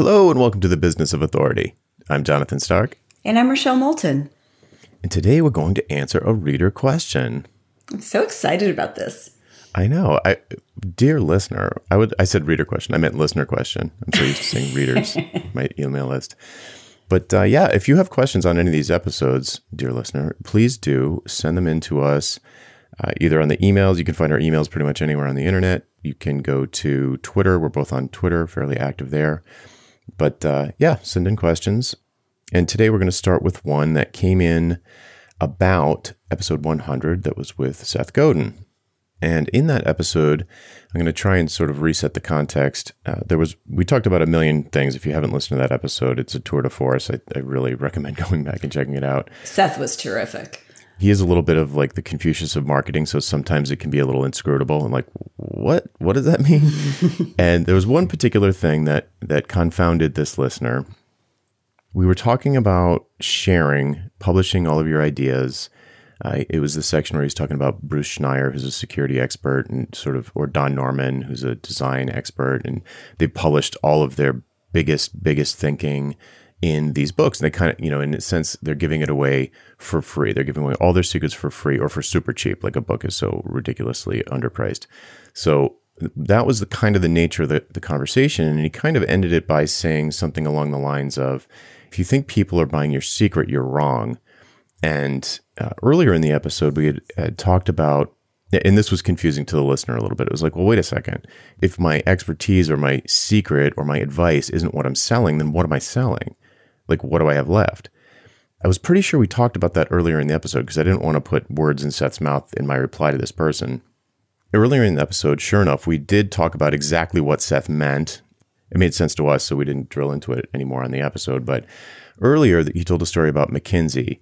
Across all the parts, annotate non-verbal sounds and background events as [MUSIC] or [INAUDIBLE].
Hello and welcome to the Business of Authority. I'm Jonathan Stark. And I'm Rochelle Moulton. And today we're going to answer a reader question. I'm so excited about this. I know. I dear listener, I would I said reader question. I meant listener question. I'm so used to saying readers, [LAUGHS] my email list. But uh, yeah, if you have questions on any of these episodes, dear listener, please do send them in to us uh, either on the emails. You can find our emails pretty much anywhere on the internet. You can go to Twitter. We're both on Twitter, fairly active there. But uh, yeah, send in questions. And today we're going to start with one that came in about episode 100 that was with Seth Godin. And in that episode, I'm going to try and sort of reset the context. Uh, there was we talked about a million things. If you haven't listened to that episode, it's a tour de force. I, I really recommend [LAUGHS] going back and checking it out. Seth was terrific. He is a little bit of like the Confucius of marketing, so sometimes it can be a little inscrutable and like, what? What does that mean? [LAUGHS] and there was one particular thing that that confounded this listener. We were talking about sharing, publishing all of your ideas uh, it was the section where he's talking about Bruce Schneier, who's a security expert, and sort of, or Don Norman, who's a design expert, and they published all of their biggest, biggest thinking in these books. And they kind of, you know, in a sense, they're giving it away for free. They're giving away all their secrets for free or for super cheap, like a book is so ridiculously underpriced. So that was the kind of the nature of the, the conversation. And he kind of ended it by saying something along the lines of, if you think people are buying your secret, you're wrong. And uh, earlier in the episode, we had, had talked about, and this was confusing to the listener a little bit. It was like, well, wait a second. If my expertise or my secret or my advice isn't what I'm selling, then what am I selling? Like, what do I have left? I was pretty sure we talked about that earlier in the episode because I didn't want to put words in Seth's mouth in my reply to this person. Earlier in the episode, sure enough, we did talk about exactly what Seth meant. It made sense to us, so we didn't drill into it anymore on the episode. But earlier, he told a story about McKinsey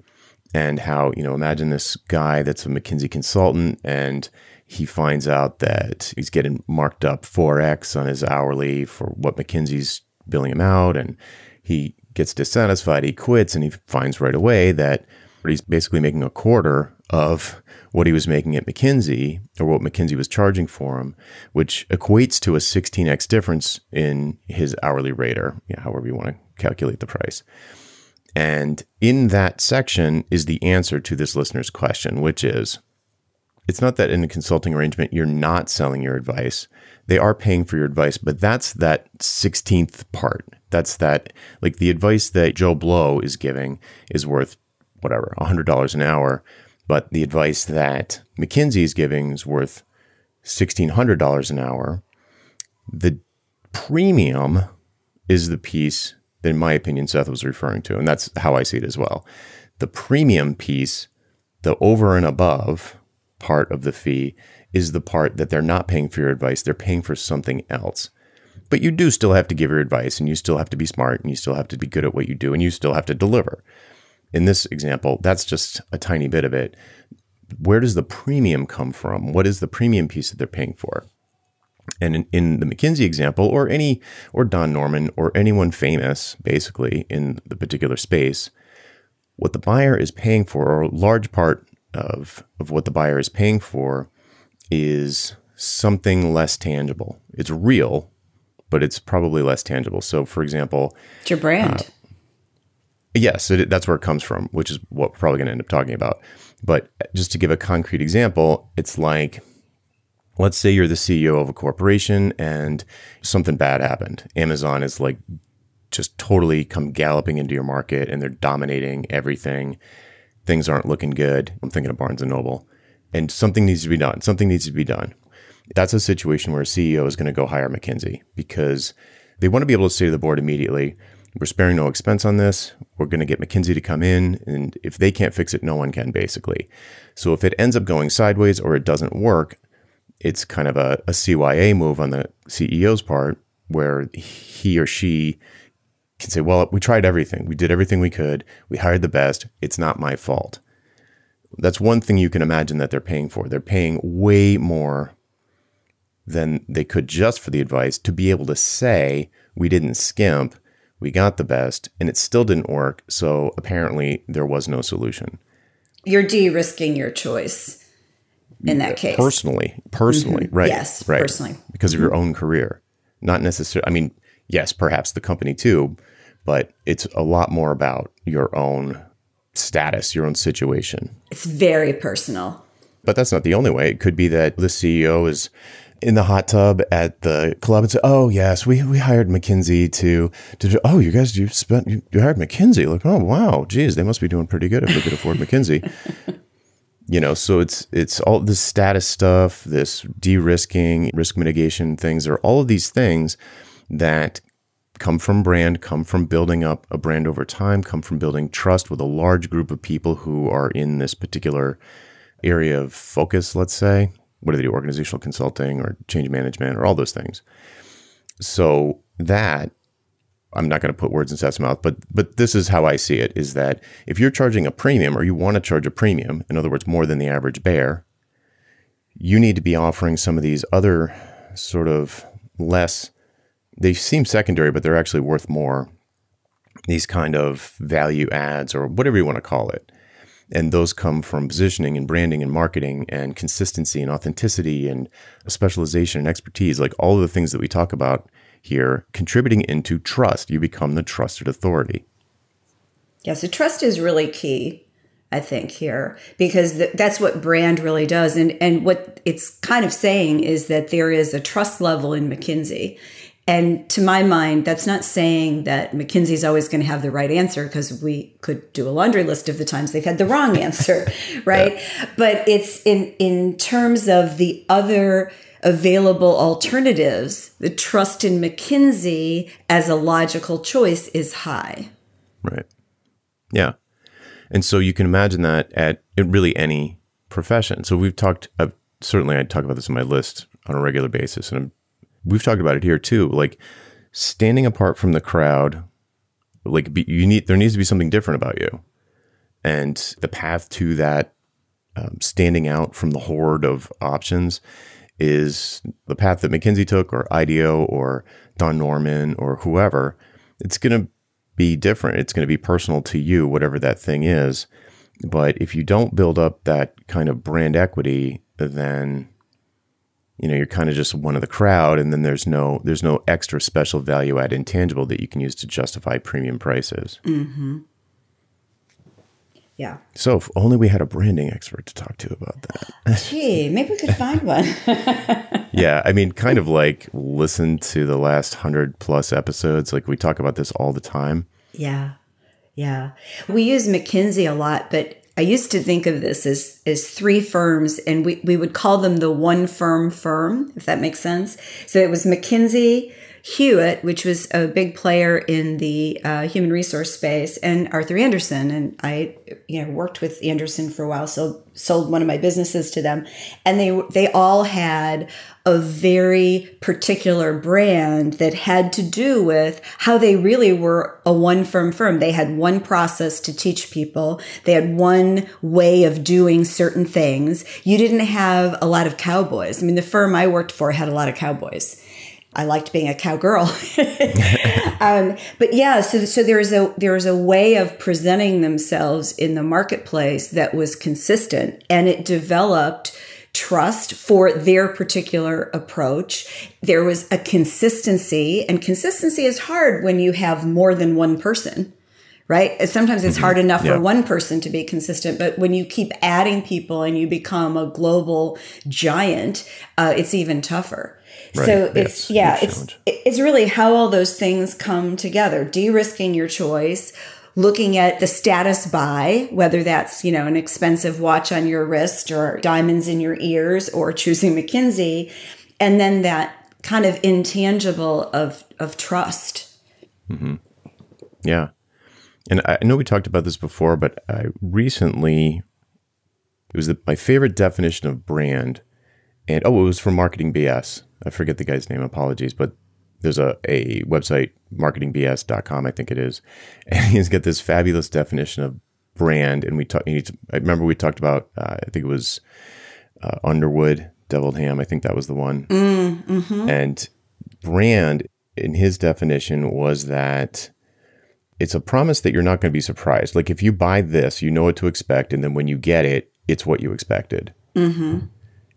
and how, you know, imagine this guy that's a McKinsey consultant and he finds out that he's getting marked up 4x on his hourly for what McKinsey's billing him out. And he gets dissatisfied, he quits, and he finds right away that he's basically making a quarter of what he was making at McKinsey or what McKinsey was charging for him, which equates to a 16x difference in his hourly rate or however you want to calculate the price. And in that section is the answer to this listener's question, which is it's not that in a consulting arrangement you're not selling your advice. They are paying for your advice, but that's that 16th part. That's that, like the advice that Joe Blow is giving is worth whatever, $100 an hour. But the advice that McKinsey is giving is worth $1,600 an hour. The premium is the piece that in my opinion, Seth was referring to. And that's how I see it as well. The premium piece, the over and above part of the fee, is the part that they're not paying for your advice, they're paying for something else. But you do still have to give your advice and you still have to be smart and you still have to be good at what you do and you still have to deliver. In this example, that's just a tiny bit of it. Where does the premium come from? What is the premium piece that they're paying for? And in, in, the McKinsey example, or any, or Don Norman, or anyone famous, basically in the particular space, what the buyer is paying for, or a large part of of what the buyer is paying for, is something less tangible. It's real, but it's probably less tangible. So, for example, it's your brand. Uh, yes, it, that's where it comes from, which is what we're probably going to end up talking about. But just to give a concrete example, it's like let's say you're the CEO of a corporation and something bad happened. Amazon is like just totally come galloping into your market and they're dominating everything. Things aren't looking good. I'm thinking of Barnes and Noble. And something needs to be done. Something needs to be done. That's a situation where a CEO is going to go hire McKinsey because they want to be able to say to the board immediately, we're sparing no expense on this. We're going to get McKinsey to come in. And if they can't fix it, no one can, basically. So if it ends up going sideways or it doesn't work, it's kind of a, a CYA move on the CEO's part where he or she can say, well, we tried everything. We did everything we could. We hired the best. It's not my fault. That's one thing you can imagine that they're paying for. They're paying way more than they could just for the advice to be able to say, we didn't skimp, we got the best, and it still didn't work. So apparently there was no solution. You're de risking your choice in that case. Personally, personally, mm-hmm. right? Yes, right. personally, because of your own career, not necessarily. I mean, yes, perhaps the company too, but it's a lot more about your own status, your own situation. It's very personal. But that's not the only way. It could be that the CEO is in the hot tub at the club and say, "Oh yes, we, we hired McKinsey to to do, oh you guys you spent you, you hired McKinsey like oh wow geez they must be doing pretty good if they could afford McKinsey." [LAUGHS] you know, so it's it's all this status stuff, this de-risking, risk mitigation things, are all of these things that come from brand, come from building up a brand over time, come from building trust with a large group of people who are in this particular area of focus, let's say, whether they do organizational consulting or change management or all those things. So that I'm not going to put words in Seth's mouth, but but this is how I see it: is that if you're charging a premium or you want to charge a premium, in other words, more than the average bear, you need to be offering some of these other sort of less. They seem secondary, but they're actually worth more. These kind of value adds, or whatever you want to call it, and those come from positioning and branding and marketing and consistency and authenticity and specialization and expertise. Like all of the things that we talk about here contributing into trust. You become the trusted authority. Yeah so trust is really key i think here because th- that's what brand really does. And and what it's kind of saying is that there is a trust level in mckinsey and to my mind, that's not saying that McKinsey's always going to have the right answer because we could do a laundry list of the times they've had the wrong [LAUGHS] answer, right? Yeah. But it's in in terms of the other available alternatives, the trust in McKinsey as a logical choice is high. Right. Yeah. And so you can imagine that at really any profession. So we've talked, uh, certainly I talk about this in my list on a regular basis, and I'm we've talked about it here too. Like standing apart from the crowd, like be, you need there needs to be something different about you, and the path to that um, standing out from the horde of options is the path that McKinsey took, or IDEO, or Don Norman, or whoever. It's going to be different. It's going to be personal to you, whatever that thing is. But if you don't build up that kind of brand equity, then you know you're kind of just one of the crowd and then there's no there's no extra special value add intangible that you can use to justify premium prices. Mm-hmm. yeah. So if only we had a branding expert to talk to about that. [LAUGHS] Gee maybe we could find one. [LAUGHS] Yeah i mean kind of like listen to the last 100 plus episodes like we talk about this all the time. Yeah yeah. We use mckinsey a lot but I used to think of this as, as three firms, and we, we would call them the one firm firm, if that makes sense. So it was McKinsey, Hewitt, which was a big player in the uh, human resource space, and Arthur Andersen. And I, you know, worked with Andersen for a while, so sold one of my businesses to them, and they they all had a very particular brand that had to do with how they really were a one firm firm. They had one process to teach people. They had one way of doing certain things. You didn't have a lot of cowboys. I mean, the firm I worked for had a lot of cowboys. I liked being a cowgirl. [LAUGHS] um, but yeah, so so there's a there's a way of presenting themselves in the marketplace that was consistent, and it developed trust for their particular approach. There was a consistency, and consistency is hard when you have more than one person, right? Sometimes it's mm-hmm. hard enough yeah. for one person to be consistent, but when you keep adding people and you become a global giant, uh, it's even tougher. Right. So it's yeah, it's it's really how all those things come together. De-risking your choice, looking at the status buy, whether that's, you know, an expensive watch on your wrist or diamonds in your ears or choosing McKinsey, and then that kind of intangible of of trust. Mm-hmm. Yeah. And I know we talked about this before, but I recently it was the, my favorite definition of brand. And oh, it was from Marketing BS. I forget the guy's name, apologies, but there's a, a website, marketingbs.com, I think it is. [LAUGHS] And he's got this fabulous definition of brand. And we talked, I remember we talked about, uh, I think it was uh, Underwood, Deviled Ham. I think that was the one. Mm, mm-hmm. And brand, in his definition, was that it's a promise that you're not going to be surprised. Like if you buy this, you know what to expect. And then when you get it, it's what you expected. Mm-hmm.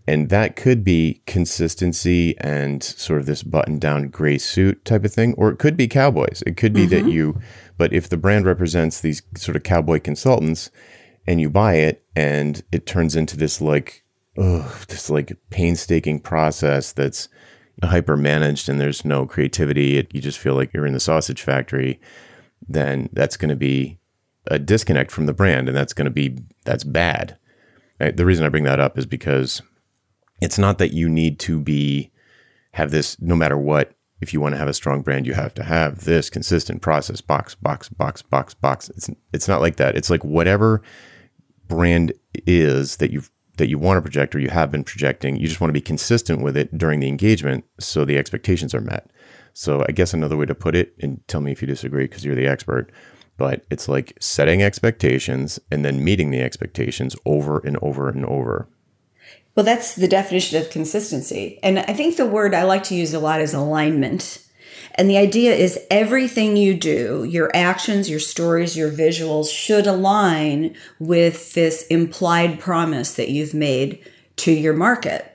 And that could be consistency and sort of this button down gray suit type of thing, or it could be cowboys. It could be mm-hmm. that you, but if the brand represents these sort of cowboy consultants and you buy it and it turns into this like, oh, this like painstaking process that's hyper managed and there's no creativity, it, you just feel like you're in the sausage factory, then that's going to be a disconnect from the brand and that's going to be, that's bad. The reason I bring that up is because it's not that you need to be have this no matter what if you want to have a strong brand you have to have this consistent process box box box box box. It's it's not like that. It's like whatever brand is that you that you want to project or you have been projecting you just want to be consistent with it during the engagement so the expectations are met. So i guess another way to put it and tell me if you disagree because you're the expert but it's like setting expectations and then meeting the expectations over and over and over well, that's the definition of consistency. And I think the word I like to use a lot is alignment. And the idea is everything you do, your actions, your stories, your visuals should align with this implied promise that you've made to your market.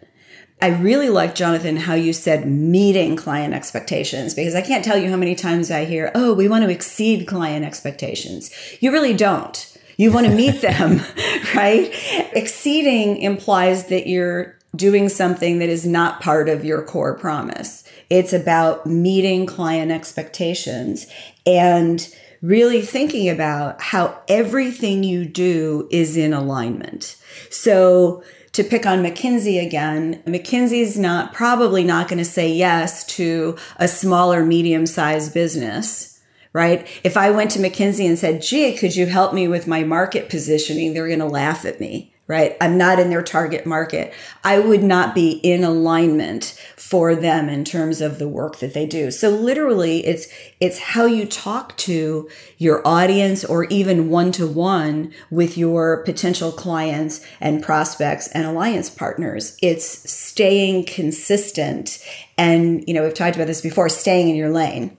I really like, Jonathan, how you said meeting client expectations because I can't tell you how many times I hear, oh, we want to exceed client expectations. You really don't. You want to meet them, [LAUGHS] right? Exceeding implies that you're doing something that is not part of your core promise. It's about meeting client expectations and really thinking about how everything you do is in alignment. So, to pick on McKinsey again, McKinsey's not probably not going to say yes to a smaller medium sized business right? If I went to McKinsey and said, gee, could you help me with my market positioning? They're going to laugh at me, right? I'm not in their target market. I would not be in alignment for them in terms of the work that they do. So literally it's, it's how you talk to your audience or even one to one with your potential clients and prospects and alliance partners. It's staying consistent. And, you know, we've talked about this before, staying in your lane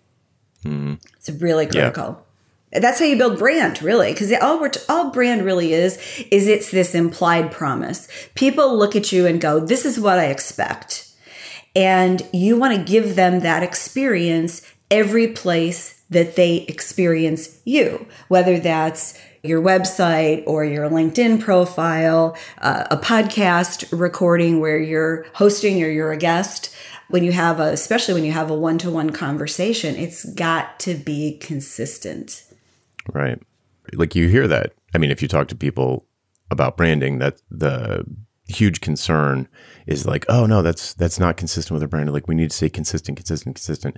Mm-hmm. It's really critical. Yeah. That's how you build brand, really, because all all brand really is is it's this implied promise. People look at you and go, "This is what I expect," and you want to give them that experience every place that they experience you, whether that's your website or your LinkedIn profile, uh, a podcast recording where you're hosting or you're a guest when you have a, especially when you have a one to one conversation, it's got to be consistent. Right. Like you hear that. I mean, if you talk to people about branding, that the huge concern is like, oh no, that's that's not consistent with our brand. Like we need to say consistent, consistent, consistent.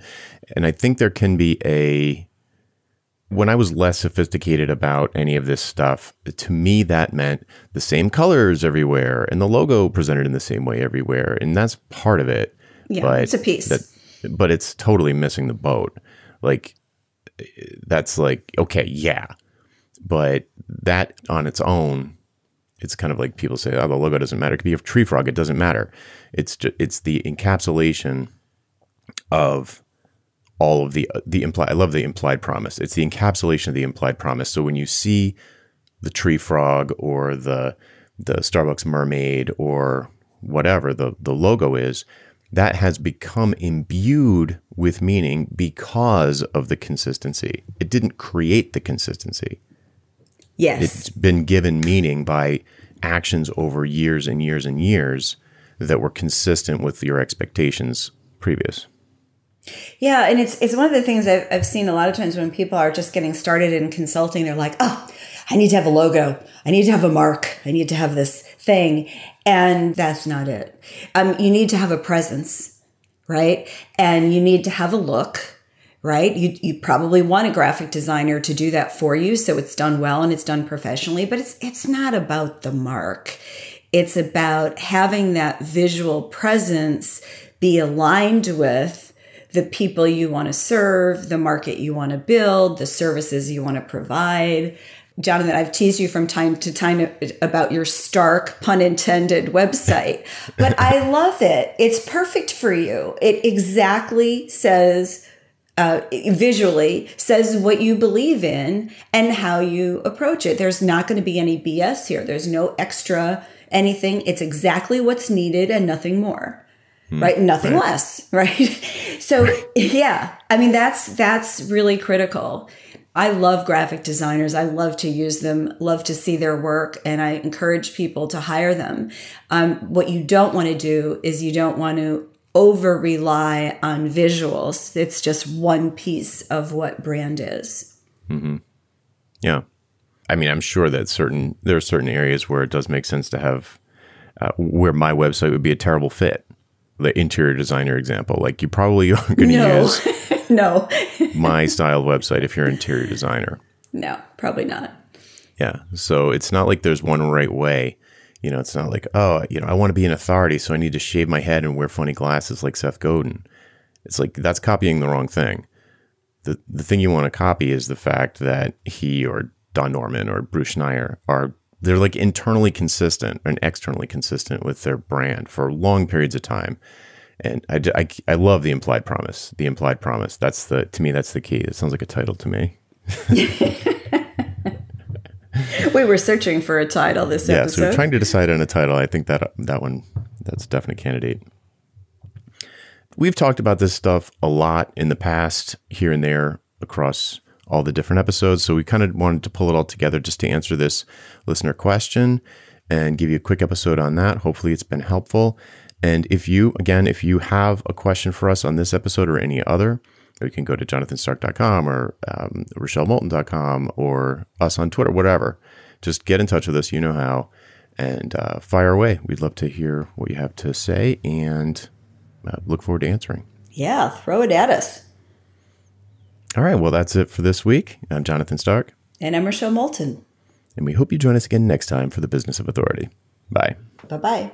And I think there can be a when I was less sophisticated about any of this stuff, to me that meant the same colors everywhere and the logo presented in the same way everywhere. And that's part of it. Yeah, but it's a piece. That, but it's totally missing the boat. Like that's like okay, yeah, but that on its own, it's kind of like people say, "Oh, the logo doesn't matter." It could be a tree frog; it doesn't matter. It's just, it's the encapsulation of all of the the implied. I love the implied promise. It's the encapsulation of the implied promise. So when you see the tree frog or the the Starbucks mermaid or whatever the the logo is, that has become imbued with meaning because of the consistency. It didn't create the consistency. Yes. It's been given meaning by actions over years and years and years that were consistent with your expectations previous. Yeah, and it's it's one of the things I've, I've seen a lot of times when people are just getting started in consulting. They're like, "Oh, I need to have a logo. I need to have a mark. I need to have this thing," and that's not it. Um, you need to have a presence, right? And you need to have a look, right? You, you probably want a graphic designer to do that for you. So it's done well and it's done professionally, but it's, it's not about the mark. It's about having that visual presence be aligned with the people you want to serve, the market you want to build, the services you want to provide. Jonathan, I've teased you from time to time about your stark, pun intended, website, but I [LAUGHS] love it. It's perfect for you. It exactly says, uh, visually, says what you believe in and how you approach it. There's not going to be any BS here. There's no extra anything. It's exactly what's needed and nothing more. Mm, right? Nothing right. less, [LAUGHS] right? so yeah, I mean that's that's really critical. I love graphic designers. I love to use them, love to see their work, and I encourage people to hire them. Um, what you don't want to do is you don't want to over rely on visuals. It's just one piece of what brand is. Mm-hmm. Yeah. I mean, I'm sure that certain there are certain areas where it does make sense to have uh, where my website would be a terrible fit. The interior designer example, like you probably [LAUGHS] aren't going to no. use [LAUGHS] [LAUGHS] no [LAUGHS] my style website if you're an interior designer. No, probably not. Yeah, so it's not like there's one right way. You know, it's not like oh, you know, I want to be an authority, so I need to shave my head and wear funny glasses like Seth Godin. It's like that's copying the wrong thing. The the thing you want to copy is the fact that he or Don Norman or Bruce Schneier are they're like internally consistent and externally consistent with their brand for long periods of time. And I, I, I love the implied promise. The implied promise. That's the to me. That's the key. It sounds like a title to me. [LAUGHS] we were searching for a title this yeah, episode. Yeah, so we're trying to decide on a title. I think that that one that's a definite candidate. We've talked about this stuff a lot in the past, here and there across all the different episodes. So we kind of wanted to pull it all together just to answer this listener question and give you a quick episode on that. Hopefully, it's been helpful. And if you, again, if you have a question for us on this episode or any other, you can go to jonathanstark.com or um, rochellemoulton.com or us on Twitter, whatever. Just get in touch with us. You know how. And uh, fire away. We'd love to hear what you have to say and uh, look forward to answering. Yeah, throw it at us. All right. Well, that's it for this week. I'm Jonathan Stark. And I'm Rochelle Moulton. And we hope you join us again next time for the Business of Authority. Bye. Bye bye.